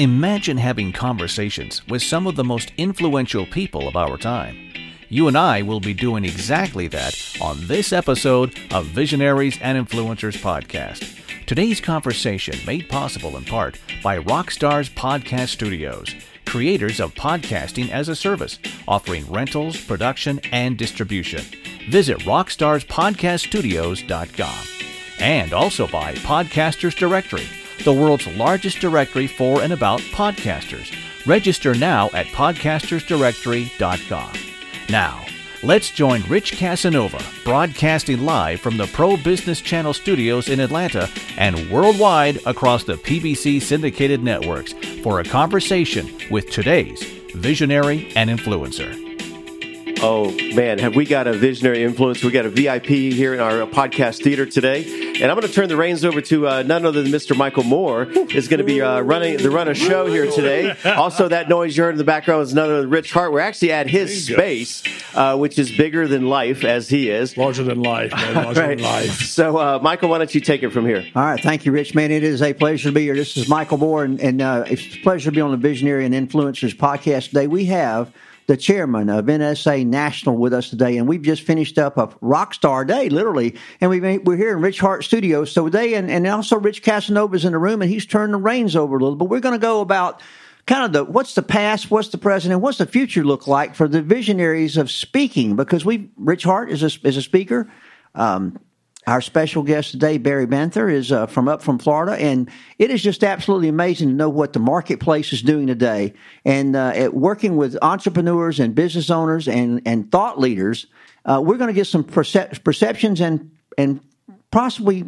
Imagine having conversations with some of the most influential people of our time. You and I will be doing exactly that on this episode of Visionaries and Influencers Podcast. Today's conversation made possible in part by Rockstars Podcast Studios, creators of podcasting as a service, offering rentals, production, and distribution. Visit rockstarspodcaststudios.com. And also by Podcasters Directory the world's largest directory for and about podcasters. Register now at podcastersdirectory.com. Now, let's join Rich Casanova, broadcasting live from the Pro Business Channel studios in Atlanta and worldwide across the PBC syndicated networks for a conversation with today's visionary and influencer. Oh man, have we got a visionary influence? We got a VIP here in our podcast theater today, and I'm going to turn the reins over to uh, none other than Mr. Michael Moore. Is going to be uh, running the run a show here today. Also, that noise you heard in the background is none other than Rich Hart. We're actually at his space, uh, which is bigger than life, as he is. Larger than life, man. Larger Right. than life. So, uh, Michael, why don't you take it from here? All right, thank you, Rich. Man, it is a pleasure to be here. This is Michael Moore, and, and uh, it's a pleasure to be on the Visionary and Influencers podcast today. We have the chairman of NSA National with us today, and we've just finished up a Rockstar Day, literally, and we we're here in Rich Hart Studios. So today, and, and also Rich Casanova's in the room, and he's turned the reins over a little. But we're going to go about kind of the what's the past, what's the present, and what's the future look like for the visionaries of speaking, because we Rich Hart is a, is a speaker. Um, our special guest today, Barry Banther, is uh, from up from Florida, and it is just absolutely amazing to know what the marketplace is doing today. And uh, at working with entrepreneurs and business owners and and thought leaders, uh, we're going to get some percep- perceptions and and possibly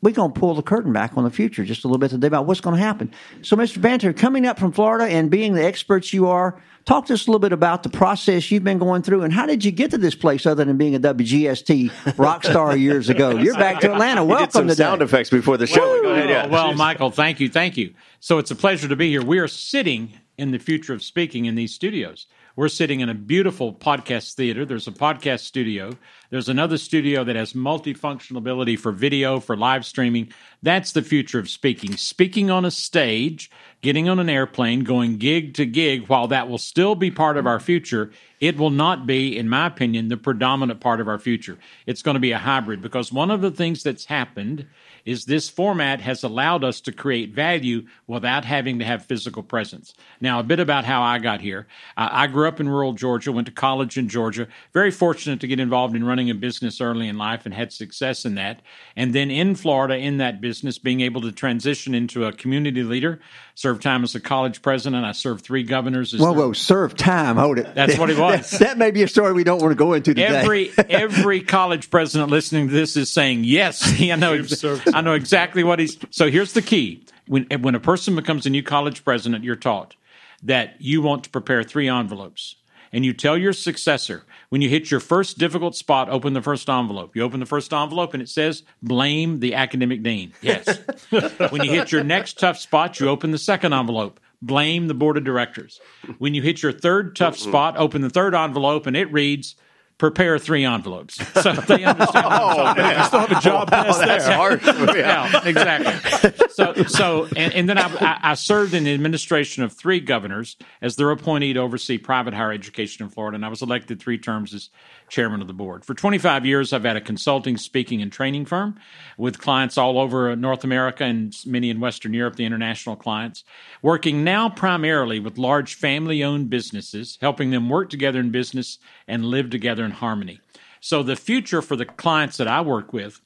we're going to pull the curtain back on the future just a little bit today about what's going to happen. So, Mr. Banther, coming up from Florida and being the experts you are, talk to us a little bit about the process you've been going through and how did you get to this place other than being a WGST rock star years ago? You're back to Atlanta. You did Welcome some today. sound effects before the show. Go ahead, yeah. Well, Michael, thank you, thank you. So it's a pleasure to be here. We are sitting in the future of speaking in these studios. We're sitting in a beautiful podcast theater. There's a podcast studio. There's another studio that has multifunctional ability for video, for live streaming. That's the future of speaking. Speaking on a stage, getting on an airplane, going gig to gig, while that will still be part of our future, it will not be, in my opinion, the predominant part of our future. It's going to be a hybrid because one of the things that's happened is this format has allowed us to create value without having to have physical presence. Now, a bit about how I got here. Uh, I grew up in rural Georgia, went to college in Georgia, very fortunate to get involved in running a business early in life and had success in that. And then in Florida, in that business, being able to transition into a community leader, served time as a college president. I served three governors. As Whoa, their- whoa, serve time. Hold it. That's what it was. that, that may be a story we don't want to go into today. Every every college president listening to this is saying yes. I know. I know exactly what he's. So here's the key: when when a person becomes a new college president, you're taught that you want to prepare three envelopes, and you tell your successor when you hit your first difficult spot, open the first envelope. You open the first envelope, and it says blame the academic dean. Yes. when you hit your next tough spot, you open the second envelope. Blame the board of directors. When you hit your third tough spot, open the third envelope, and it reads prepare three envelopes. So they understand. what I'm. I oh, still have a job past That's there. hard. Yeah. Yeah, exactly. So, so, and, and then I, I served in the administration of three governors as their appointee to oversee private higher education in Florida, and I was elected three terms as chairman of the board. For 25 years, I've had a consulting, speaking, and training firm with clients all over North America and many in Western Europe, the international clients, working now primarily with large family owned businesses, helping them work together in business and live together in harmony. So, the future for the clients that I work with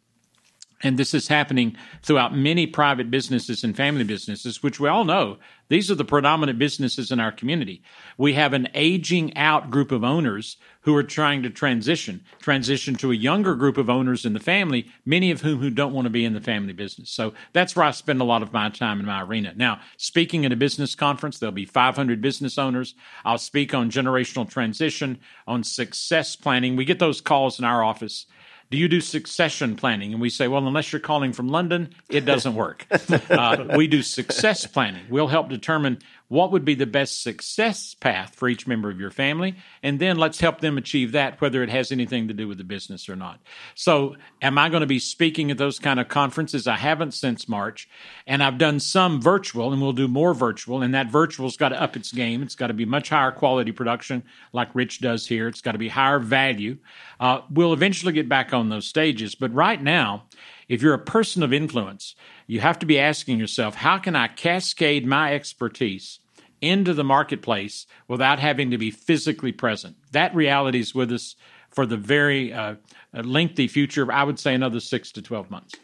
and this is happening throughout many private businesses and family businesses, which we all know these are the predominant businesses in our community. We have an aging out group of owners who are trying to transition, transition to a younger group of owners in the family, many of whom who don't want to be in the family business. So that's where I spend a lot of my time in my arena. Now, speaking at a business conference, there'll be 500 business owners. I'll speak on generational transition, on success planning. We get those calls in our office do you do succession planning? And we say, well, unless you're calling from London, it doesn't work. uh, we do success planning. We'll help determine what would be the best success path for each member of your family, and then let's help them achieve that, whether it has anything to do with the business or not. So, am I going to be speaking at those kind of conferences? I haven't since March, and I've done some virtual, and we'll do more virtual, and that virtual's got to up its game. It's got to be much higher quality production, like Rich does here. It's got to be higher value. Uh, we'll eventually get back on those stages, but right now, if you're a person of influence, you have to be asking yourself, how can I cascade my expertise into the marketplace without having to be physically present? That reality is with us for the very uh, lengthy future, I would say another six to 12 months.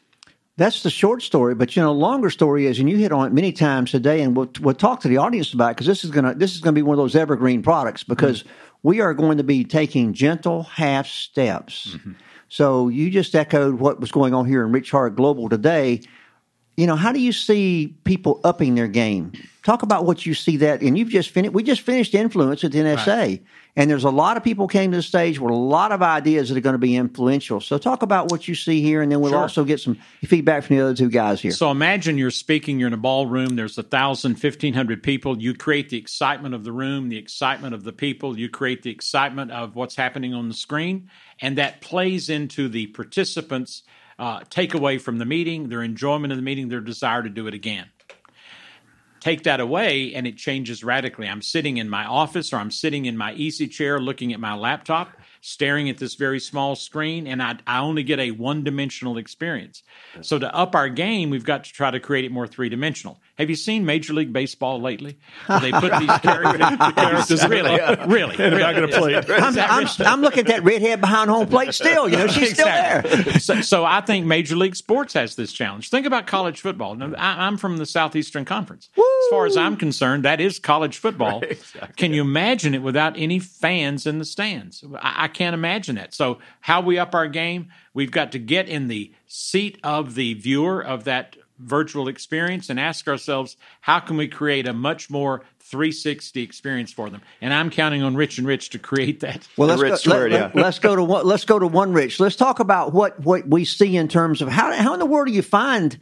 That's the short story, but you know, longer story is, and you hit on it many times today, and we'll, we'll talk to the audience about because this is gonna this is gonna be one of those evergreen products because mm-hmm. we are going to be taking gentle half steps. Mm-hmm so you just echoed what was going on here in Rich Hart Global today. You know, how do you see people upping their game? Talk about what you see that, and you've just finished. We just finished influence at the NSA, right. and there's a lot of people came to the stage with a lot of ideas that are going to be influential. So talk about what you see here, and then we'll sure. also get some feedback from the other two guys here. So imagine you're speaking, you're in a ballroom. There's a thousand, fifteen hundred people. You create the excitement of the room, the excitement of the people. You create the excitement of what's happening on the screen, and that plays into the participants' uh, takeaway from the meeting, their enjoyment of the meeting, their desire to do it again. Take that away, and it changes radically. I'm sitting in my office or I'm sitting in my easy chair looking at my laptop staring at this very small screen, and I, I only get a one dimensional experience. So, to up our game, we've got to try to create it more three dimensional. Have you seen Major League Baseball lately? Where they put these characters, really, yeah. really, and really. back of the plate. I'm, I'm, I'm, looking at that redhead behind home plate still. You know, she's exactly. still there. So, so, I think Major League Sports has this challenge. Think about college football. Now, I, am from the Southeastern Conference. Woo! As far as I'm concerned, that is college football. Right, exactly. Can you imagine it without any fans in the stands? I, I can't imagine that. So, how we up our game? We've got to get in the seat of the viewer of that virtual experience and ask ourselves how can we create a much more 360 experience for them? And i'm counting on rich and rich to create that. Well let's, go, let, yeah. let, us go to one let's go to one rich. Let's talk about what what we see in terms of how, how in the world do you find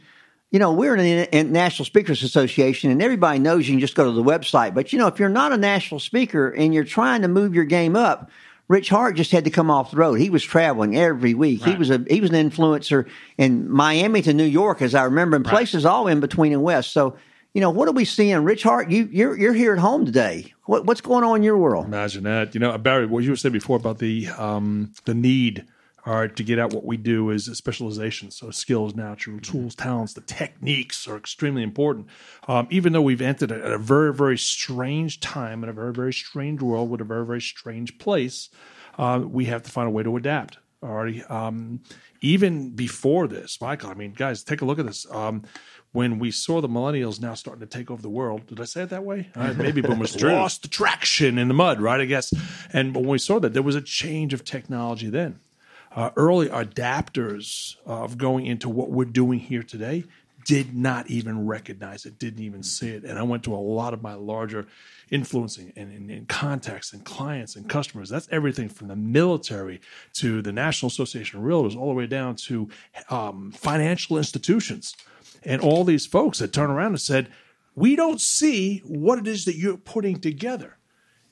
you know we're in the national speakers association and everybody knows you can just go to the website but you know if you're not a national speaker and you're trying to move your game up Rich Hart just had to come off the road. He was traveling every week. Right. He was a he was an influencer in Miami to New York, as I remember, and right. places all in between and west. So, you know, what are we seeing? Rich Hart, you you're you're here at home today. What, what's going on in your world? Imagine that. You know, Barry, what you said before about the um, the need all right, to get out what we do is specialization. So skills, natural tools, talents, the techniques are extremely important. Um, even though we've entered a, a, very, very strange time in a very, very strange world with a very, very strange place, uh, we have to find a way to adapt. Already, um, even before this, Michael. I mean, guys, take a look at this. Um, when we saw the millennials now starting to take over the world. Did I say it that way? Uh, maybe boomers lost the traction in the mud, right? I guess. And when we saw that, there was a change of technology then uh, early adapters of going into what we're doing here today did not even recognize it, didn't even see it. And I went to a lot of my larger influencing and, and, and, contacts and clients and customers. That's everything from the military to the National Association of Realtors, all the way down to um, financial institutions. And all these folks that turn around and said, We don't see what it is that you're putting together.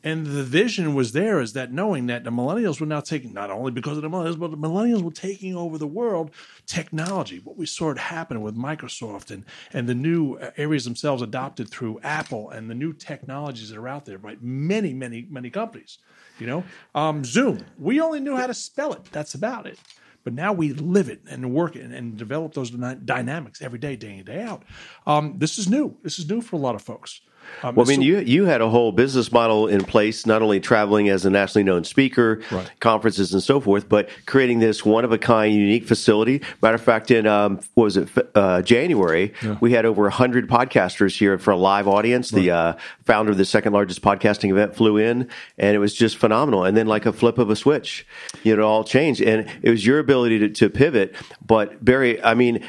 And the vision was there is that knowing that the millennials were now taking, not only because of the millennials, but the millennials were taking over the world, technology, what we saw it happen with Microsoft and, and the new areas themselves adopted through Apple and the new technologies that are out there by many, many, many companies. You know, um, Zoom, we only knew how to spell it. That's about it. But now we live it and work it and, and develop those dynamics every day, day in, day out. Um, this is new. This is new for a lot of folks. Um, well, I mean, so, you you had a whole business model in place, not only traveling as a nationally known speaker, right. conferences and so forth, but creating this one of a kind, unique facility. Matter of fact, in um, what was it uh, January, yeah. we had over hundred podcasters here for a live audience. Right. The uh, founder of the second largest podcasting event flew in, and it was just phenomenal. And then, like a flip of a switch, you know, it all changed, and it was your ability to, to pivot. But Barry, I mean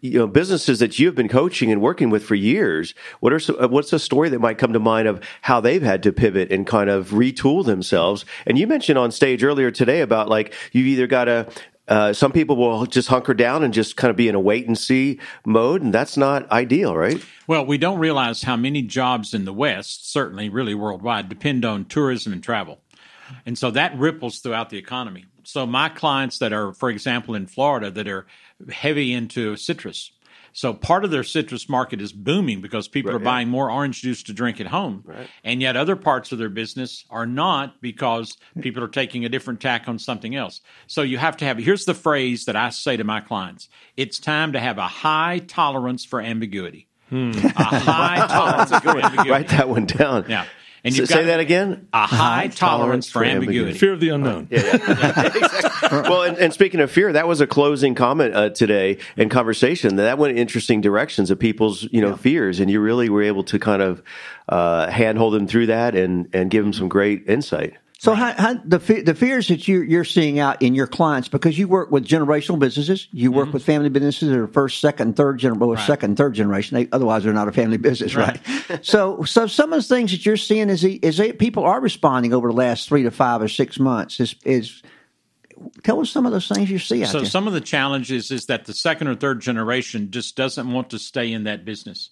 you know businesses that you've been coaching and working with for years what are uh, what's a story that might come to mind of how they've had to pivot and kind of retool themselves and you mentioned on stage earlier today about like you've either got to uh, some people will just hunker down and just kind of be in a wait and see mode, and that's not ideal, right? Well, we don't realize how many jobs in the West, certainly really worldwide, depend on tourism and travel. And so that ripples throughout the economy. So my clients that are, for example, in Florida that are heavy into citrus, so part of their citrus market is booming because people right, are buying more orange juice to drink at home. Right. And yet other parts of their business are not because people are taking a different tack on something else. So you have to have here's the phrase that I say to my clients. It's time to have a high tolerance for ambiguity. Hmm. A high tolerance for ambiguity. Write that one down. Yeah. And you say that again. A high, tolerance, for ambiguity. Fear of the unknown. Yeah, yeah. exactly. well, and, and, speaking of fear, that was a closing comment uh, today in conversation. That went in interesting directions of people's you know yeah. fears, and you really were able to kind of uh, handhold them through that and and give them some great insight. So, right. how, how, the the fears that you you're seeing out in your clients because you work with generational businesses, you work mm-hmm. with family businesses that are first, second, third generation, well, right. second, third generation. They, otherwise, they're not a family business, right? right? so, so some of the things that you're seeing is is that people are responding over the last three to five or six months. Is is tell us some of those things you see. so, there. some of the challenges is that the second or third generation just doesn't want to stay in that business.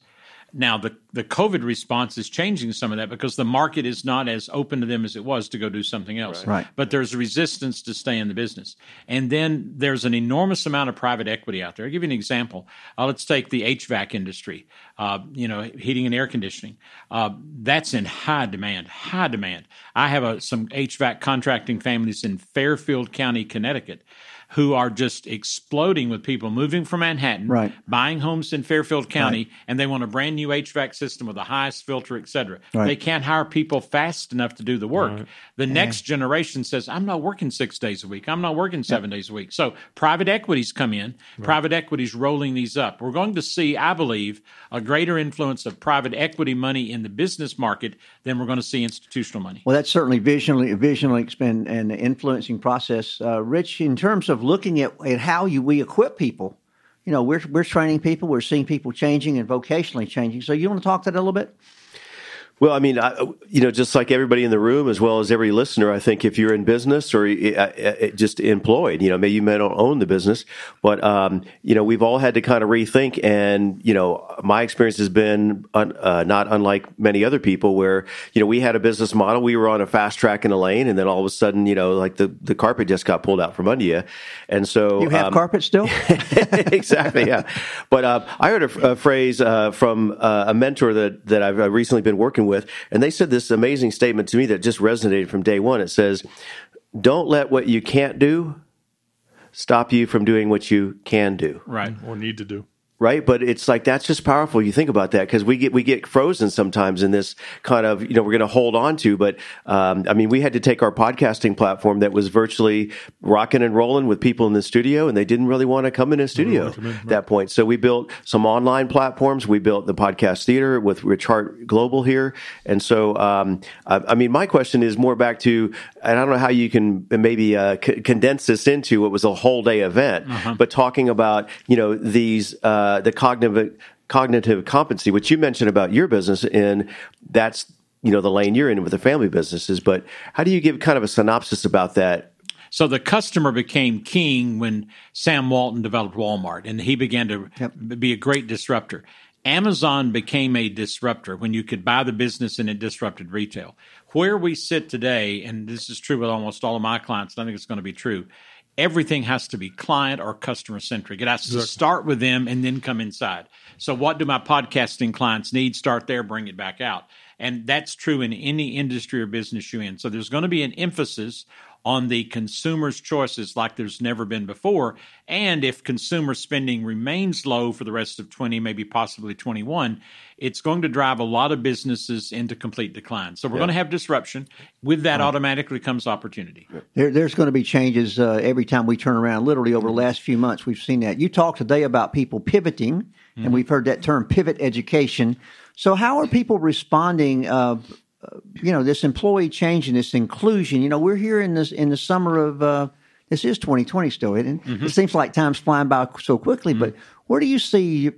Now, the, the COVID response is changing some of that because the market is not as open to them as it was to go do something else. Right. But there's resistance to stay in the business. And then there's an enormous amount of private equity out there. I'll give you an example. Uh, let's take the HVAC industry, uh, you know, heating and air conditioning. Uh, that's in high demand, high demand. I have a, some HVAC contracting families in Fairfield County, Connecticut who are just exploding with people moving from Manhattan, right. buying homes in Fairfield County, right. and they want a brand new HVAC system with the highest filter, et cetera. Right. They can't hire people fast enough to do the work. The next generation says, I'm not working six days a week. I'm not working seven yep. days a week. So private equities come in, private equities rolling these up. We're going to see, I believe, a greater influence of private equity money in the business market than we're going to see institutional money. Well, that's certainly visually, visually and, and influencing process. Uh, Rich, in terms of of looking at, at how you, we equip people. You know, we're, we're training people, we're seeing people changing and vocationally changing. So you want to talk to that a little bit? Well, I mean, I, you know, just like everybody in the room, as well as every listener, I think if you're in business or uh, uh, just employed, you know, maybe you may not own the business, but um, you know, we've all had to kind of rethink. And you know, my experience has been un, uh, not unlike many other people, where you know, we had a business model, we were on a fast track in a lane, and then all of a sudden, you know, like the the carpet just got pulled out from under you, and so you have um, carpet still. exactly, yeah. But uh, I heard a, a phrase uh, from uh, a mentor that that I've recently been working with. And they said this amazing statement to me that just resonated from day one. It says, Don't let what you can't do stop you from doing what you can do. Right. Or need to do right? But it's like that's just powerful. You think about that because we get we get frozen sometimes in this kind of you know we're going to hold on to. But um, I mean, we had to take our podcasting platform that was virtually rocking and rolling with people in the studio, and they didn't really want to come in a studio at right. that point. So we built some online platforms. We built the podcast theater with Rich Hart Global here, and so um, I, I, mean, my question is more back to and I don't know how you can maybe uh, c- condense this into what was a whole day event, uh-huh. but talking about you know these. Uh, uh, the cognitive cognitive competency, which you mentioned about your business, and that's you know the lane you're in with the family businesses. But how do you give kind of a synopsis about that? So the customer became king when Sam Walton developed Walmart, and he began to yep. be a great disruptor. Amazon became a disruptor when you could buy the business and it disrupted retail. Where we sit today, and this is true with almost all of my clients, I think it's going to be true, everything has to be client or customer centric. It has to start with them and then come inside. So, what do my podcasting clients need? Start there, bring it back out. And that's true in any industry or business you're in. So, there's going to be an emphasis on the consumer's choices like there's never been before. And if consumer spending remains low for the rest of 20, maybe possibly 21, it's going to drive a lot of businesses into complete decline. So we're yeah. going to have disruption. With that, automatically comes opportunity. There, there's going to be changes uh, every time we turn around. Literally over the last few months, we've seen that. You talked today about people pivoting, mm-hmm. and we've heard that term pivot education. So how are people responding? Uh, you know, this employee change and this inclusion. You know, we're here in this in the summer of uh, this is 2020 still, and mm-hmm. it seems like time's flying by so quickly. Mm-hmm. But where do you see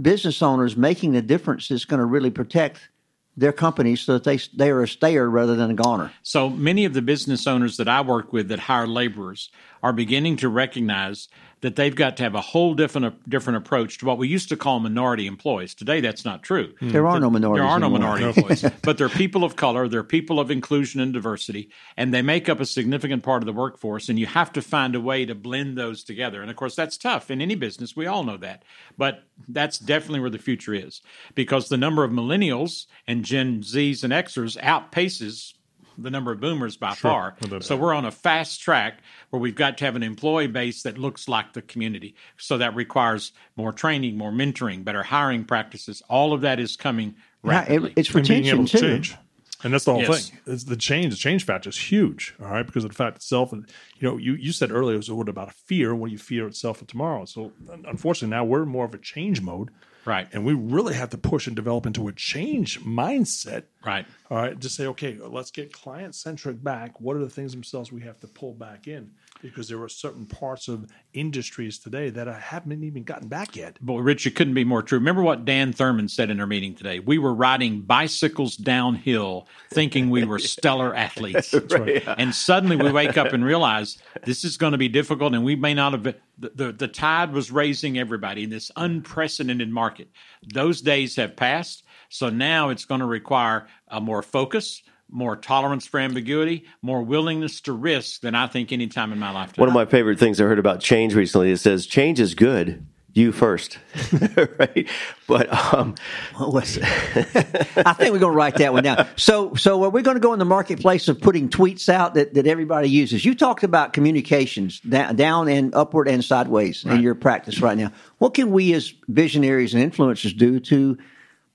business owners making the difference that's going to really protect their companies so that they they are a stayer rather than a goner. So many of the business owners that I work with that hire laborers are beginning to recognize that they've got to have a whole different different approach to what we used to call minority employees. Today, that's not true. Mm-hmm. There are no minorities. There are no anymore. minority employees, but they're people of color, they're people of inclusion and diversity, and they make up a significant part of the workforce. And you have to find a way to blend those together. And of course, that's tough in any business. We all know that. But that's definitely where the future is because the number of millennials and Gen Zs and Xers outpaces the number of boomers by far. No doubt. So we're on a fast track where we've got to have an employee base that looks like the community. So that requires more training, more mentoring, better hiring practices. All of that is coming Yeah, rapidly. it, it's and being retention able to too. change. And that's the whole Yes. thing. It's the change. The change factor is huge. All right, because of the fact itself. And you know, you, you said earlier it was a word about a fear? What do you fear itself for tomorrow? So unfortunately, now we're more of a change mode, Right. And we really have to push and develop into a change mindset. right. All right, To say, okay, let's get client centric back. What are the things themselves we have to pull back in? Because there are certain parts of industries today that I haven't even gotten back yet. Boy, Rich, it couldn't be more true. Remember what Dan Thurmon said in our meeting today? We were riding bicycles downhill thinking we were stellar athletes. And suddenly we wake up and realize this is going to be difficult and we may not have been. The, the, the tide was raising everybody in this unprecedented market. Those days have passed. So now it's going to require a more focus, more tolerance for ambiguity, more willingness to risk than I think any time in my lifetime. One of my favorite things I heard about change recently it says change is good. You first, right? But um, What was it? I think we're going to write that one down. So, so are we going to go in the marketplace of putting tweets out that, that everybody uses? You talked about communications down, down and upward and sideways in your practice right now. What can we as visionaries and influencers do to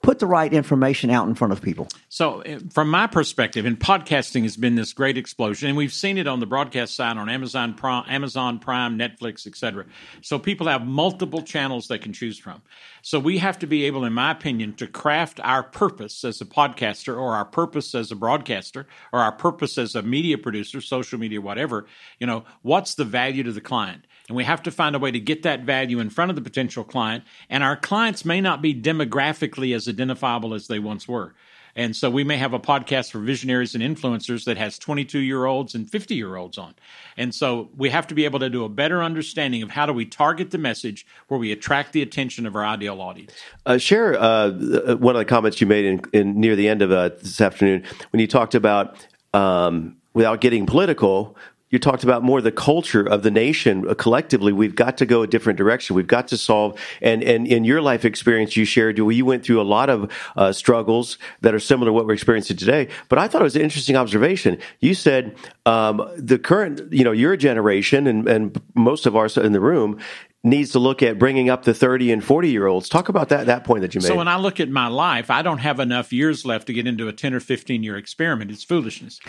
put the right information out in front of people? So, uh, from my perspective, and podcasting has been this great explosion, and we've seen it on the broadcast side on Amazon Prime, Amazon Prime, Netflix, etc. So, people have multiple channels they can choose from. So, we have to be able, in my opinion, to craft our purpose as a podcaster, or our purpose as a broadcaster, or our purpose as a media producer, social media, whatever. You know, what's the value to the client? And we have to find a way to get that value in front of the potential client. And our clients may not be demographically as identifiable as they once were. And so we may have a podcast for visionaries and influencers that has 22 year olds and 50 year olds on. And so we have to be able to do a better understanding of how do we target the message where we attract the attention of our ideal audience. Uh, share uh, one of the comments you made in, in near the end of uh, this afternoon when you talked about um, without getting political. You talked about more the culture of the nation uh, collectively. We've got to go a different direction. We've got to solve. And and in your life experience, you shared you went through a lot of uh, struggles that are similar to what we're experiencing today. But I thought it was an interesting observation. You said um, the current, you know, your generation and and most of ours in the room needs to look at bringing up the 30 and 40 year olds. Talk about that that point that you made. So when I look at my life, I don't have enough years left to get into a ten or fifteen year experiment. It's foolishness.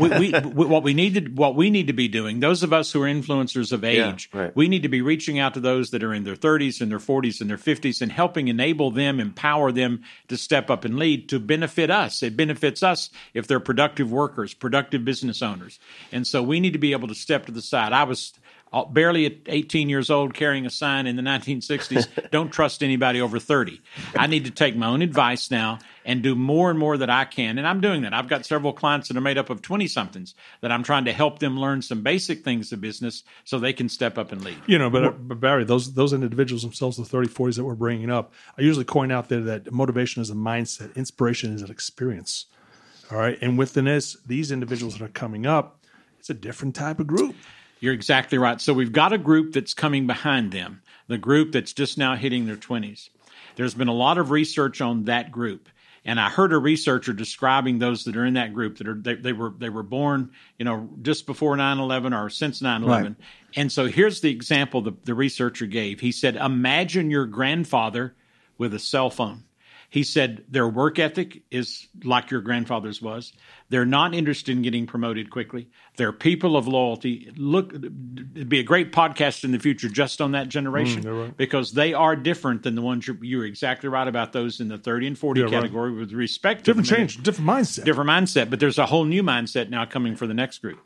we, we, we, what we need to what we need to be doing, those of us who are influencers of age, right. we need to be reaching out to those that are in their thirties and their forties and their fifties, and helping enable them, empower them to step up and lead to benefit us. It benefits us if they're productive workers, productive business owners, and so we need to be able to step to the side. I was Uh, barely at 18 years old carrying a sign in the 1960s don't trust anybody over 30 i need to take my own advice now and do more and more that i can and i'm doing that i've got several clients that are made up of 20 somethings that i'm trying to help them learn some basic things of business so they can step up and lead You know, but, uh, but Barry, those those individuals themselves, the 30, 40s that we're bringing up, I usually coin out there that motivation is a mindset, inspiration is an experience. All right. And within this, these individuals that are coming up, it's a different type of group. You're exactly right. So we've got a group that's coming behind them, the group that's just now hitting their 20s. There's been a lot of research on that group. And I heard a researcher describing those that are in that group that are they, they were they were born, you know, just before 9/11 or since 9/11. Right. And so here's the example the, the researcher gave. He said, "Imagine your grandfather with a cell phone." He said their work ethic is like your grandfather's was. They're not interested in getting promoted quickly. They're people of loyalty. Look, it'd be a great podcast in the future just on that generation mm, they're right. because they are different than the ones you're, you're exactly right about those in the 30 and 40 Yeah, right. category with respect to Different change, different mindset. different mindset. But there's a whole new mindset now coming for the next group.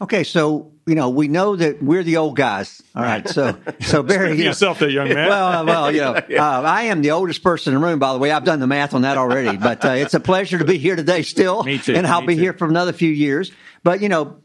Okay, so you know we know that we're the old guys. All right, so so Barry, you know, yourself there, young man. well, uh, well, you know, uh, I am the oldest person in the room. By the way, I've done the math on that already. But uh, it's a pleasure to be here today, still. Me too, And I'll be too. here for another few years. But you know,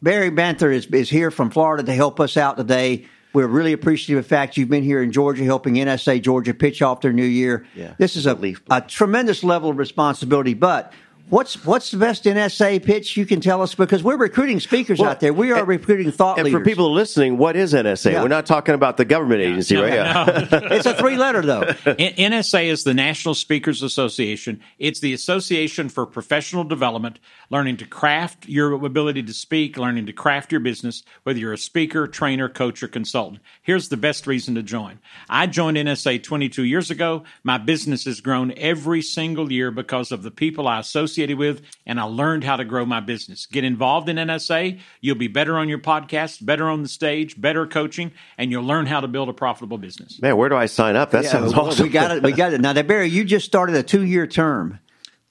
Barry Banther is is here from Florida to help us out today. We're really appreciative of the fact you've been here in Georgia helping NSA Georgia pitch off their new year. Yeah, this is a, a tremendous level of responsibility. But what's what's the best NSA pitch you can tell us? Because we're recruiting speakers Well, out there. We are and- recruiting thought And leaders. for people listening, what is NSA? Yeah. We're not talking about the government agency, right? Yeah. it's a three letter though. NSA is the National Speakers Association. It's the Association for Professional Development, learning to craft your ability to speak, learning to craft your business, whether you're a speaker, trainer, coach, or consultant. Here's the best reason to join. I joined NSA 22 years ago. My business has grown every single year because of the people I associated with, and I learned how to grow my business. Get involved in NSA. You'll be better on your podcast, better on the stage, better coaching, and you'll learn how to build a profitable business. Man, where do I sign up? That Yeah, sounds awesome. We got it. We got it. Now, Barry, you just started a two-year term.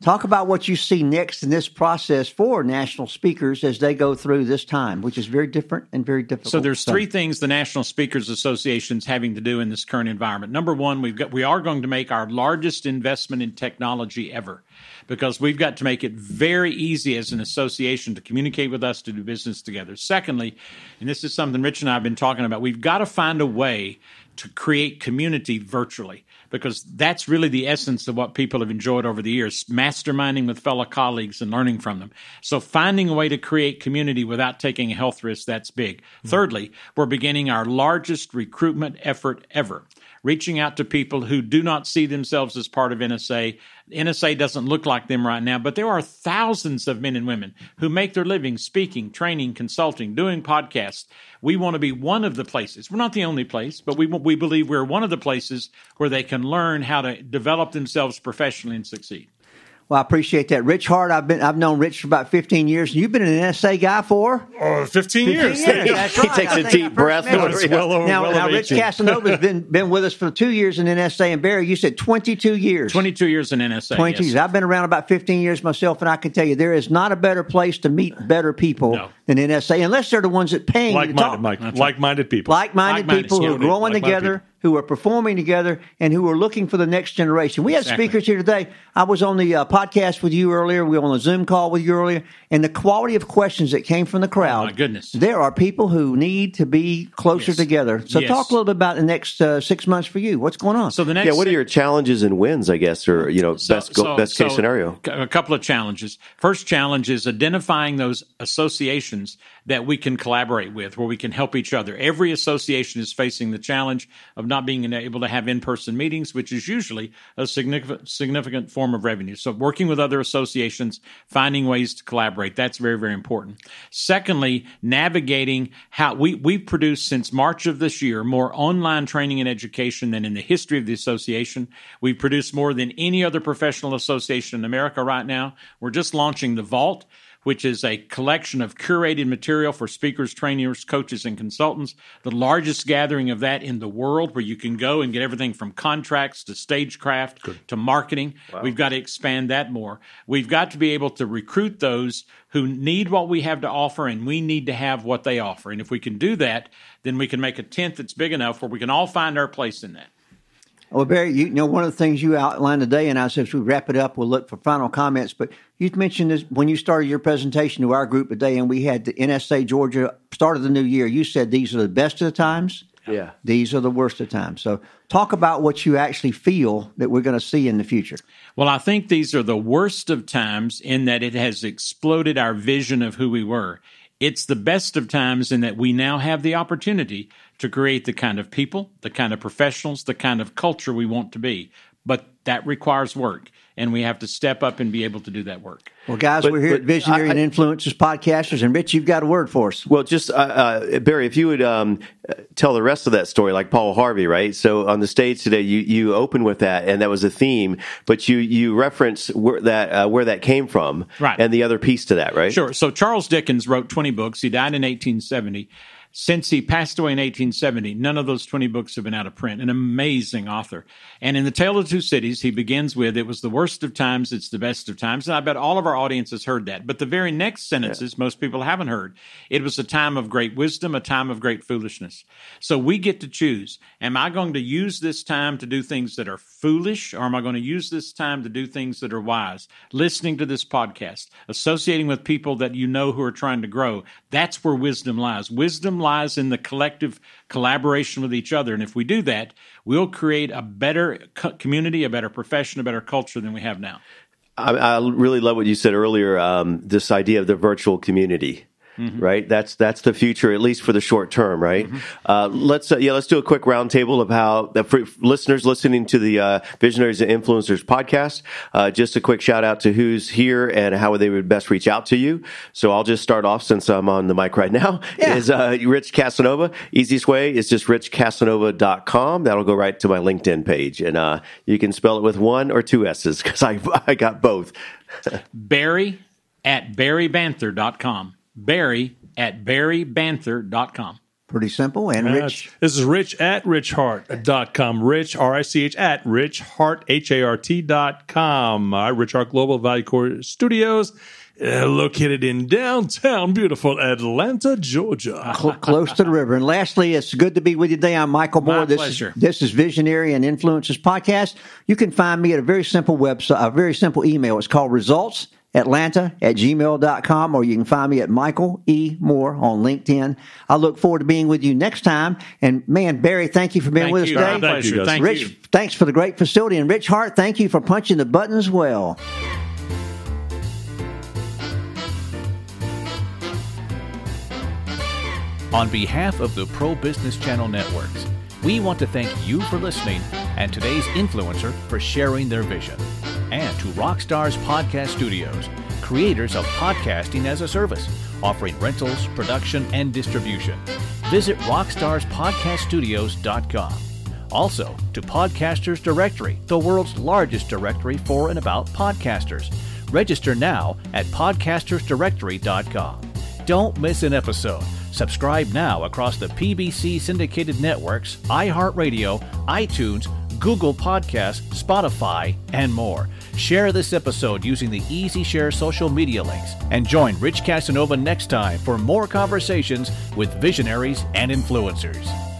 Talk about what you see next in this process for national speakers as they go through this time, which is very different and very difficult. So there's three things the National Speakers Association's having to do in this current environment. Number one, we've got we are going to make our largest investment in technology ever because we've got to make it very easy as an association to communicate with us to do business together. Secondly, and this is something Rich and I have been talking about, we've got to find a way to create community virtually because that's really the essence of what people have enjoyed over the years masterminding with fellow colleagues and learning from them. So finding a way to create community without taking a health risk that's big. Mm-hmm. Thirdly we're beginning our largest recruitment effort ever reaching out to people who do not see themselves as part of NSA. NSA doesn't look like them right now, but there are thousands of men and women who make their living speaking, training, consulting, doing podcasts. We want to be one of the places. We're not the only place, but we we believe we're one of the places where they can learn how to develop themselves professionally and succeed. Well, I appreciate that, Rich Hart. I've been I've known Rich for about 15 years. You've been an NSA guy for oh, 15 years. That's He takes I a deep breath. met him. It's well over- now, well now over Rich 18. Casanova's been been with us for two years in NSA, and Barry, you said 22 years. 22 years in NSA. 22 yes. years. I've been around about 15 years myself, and I can tell you there is not a better place to meet better people No. Than NSA, unless they're the ones that paying you to talk. Like-minded, Mike. Like-minded people. Like-minded Like-minded, people who are growing Like-minded together, people. who are performing together, and who are looking for the next generation. We have Exactly. speakers here today. I was on the uh, podcast with you earlier. We were on a Zoom call with you earlier, and the quality of questions that came from the crowd. Oh, my goodness. There are people who need to be closer Yes. together. So Yes. talk a little bit about the next uh, six months for you. What's going on? So the next Yeah, what are your challenges and wins, I guess, or, you know, So- best, go, so- best case so scenario? A couple of challenges. First challenge is identifying those associations that we can collaborate with, where we can help each other. Every association is facing the challenge of not being able to have in-person meetings, which is usually a significant significant form of revenue. So working with other associations, finding ways to collaborate, that's very, very important. Secondly, navigating how we, we've produced since March of this year more online training and education than in the history of the association. We've produced more than any other professional association in America right now. We're just launching the Vault which is a collection of curated material for speakers, trainers, coaches, and consultants. The largest gathering of that in the world, where you can go and get everything from contracts to stagecraft to marketing. We've got to expand that more. We've got to be able to recruit those who need what we have to offer, and we need to have what they offer. And if we can do that, then we can make a tent that's big enough where we can all find our place in that. Well, Barry, you, know one of the things you outlined today, and I said as we wrap it up, we'll look for final comments. But you mentioned this when you started your presentation to our group today, and we had the NSA Georgia start of the new year. You said these are the best of the times. Yeah. These are the worst of times. So, talk about what you actually feel that we're going to see in the future. Well, I think these are the worst of times in that it has exploded our vision of who we were. It's the best of times in that we now have the opportunity to create the kind of people, the kind of professionals, the kind of culture we want to be. But that requires work, and we have to step up and be able to do that work. Well, guys, But- we're here at Visionary I- and Influencers Podcasters, and Rich, you've got a word for us. Well, just uh, uh, Barry, if you would um, uh, tell the rest of that story, like Paul Harvey, right? So on the stage today, you you open with that, and that was a theme, but you you reference where that uh, where that came from, Right. And the other piece to that, right? Sure. So Charles Dickens wrote 20 books. He died in 1870. Since he passed away in 1870, none of those 20 books have been out of print. An amazing author. And in The Tale of Two Cities, he begins with, It was the worst of times, it's the best of times. And I bet all of our audience has heard that. But the very next sentences, yeah. most people haven't heard. It was a time of great wisdom, a time of great foolishness. So we get to choose. Am I going to use this time to do things that are foolish, or am I going to use this time to do things that are wise? Listening to this podcast, associating with people that you know who are trying to grow, that's where wisdom lies. Wisdom lies in the collective collaboration with each other. And if we do that, we'll create a better co- community, a better profession, a better culture than we have now. I, I really love what you said earlier. Um, this idea of the virtual community. Mm-hmm. Right, that's that's the future, at least for the short term. Right. Mm-hmm. Uh, let's uh, yeah, let's do a quick roundtable of how the for listeners listening to the uh, Visionaries and Influencers podcast. Uh, just a quick shout out to who's here and how they would best reach out to you. So I'll just start off since I'm on the mic right now. Yeah. Is uh, Rich Casanova? Easiest way is just richcasanova.com. That'll go right to my LinkedIn page, and uh, you can spell it with one or two s's because I I got both. Barry at barrybanther.com. Barry at barrybanther.com. Pretty simple. And Rich. This is Rich at richhart.com. Rich, R I C H, at richhart, H A R T dot com. Uh, Rich Hart Global Value Core Studios. Uh, located in downtown, beautiful Atlanta, Georgia, Cl- close to the river. And lastly, it's good to be with you today. I'm Michael Moore. My this pleasure. is this is Visionary and Influences podcast. You can find me at a very simple website, a very simple email. It's called Results Atlanta at gmail.com, or you can find me at Michael E. Moore on LinkedIn. I look forward to being with you next time. And man, Barry, thank you for being thank with you. us today. Thank you. Thank Rich, you. thanks for the great facility. And Rich Hart, thank you for punching the button as well. On behalf of the Pro Business Channel Networks, we want to thank you for listening and today's influencer for sharing their vision and to Rockstars Podcast Studios, creators of podcasting as a service, offering rentals, production, and distribution. Visit rockstarspodcaststudios.com. Also, to Podcasters Directory, the world's largest directory for and about podcasters. Register now at podcastersdirectory.com. Don't miss an episode. Subscribe now across the PBC syndicated networks, iHeartRadio, iTunes, Google Podcasts, Spotify, and more. Share this episode using the Easy Share social media links and join Rich Casanova next time for more conversations with visionaries and influencers.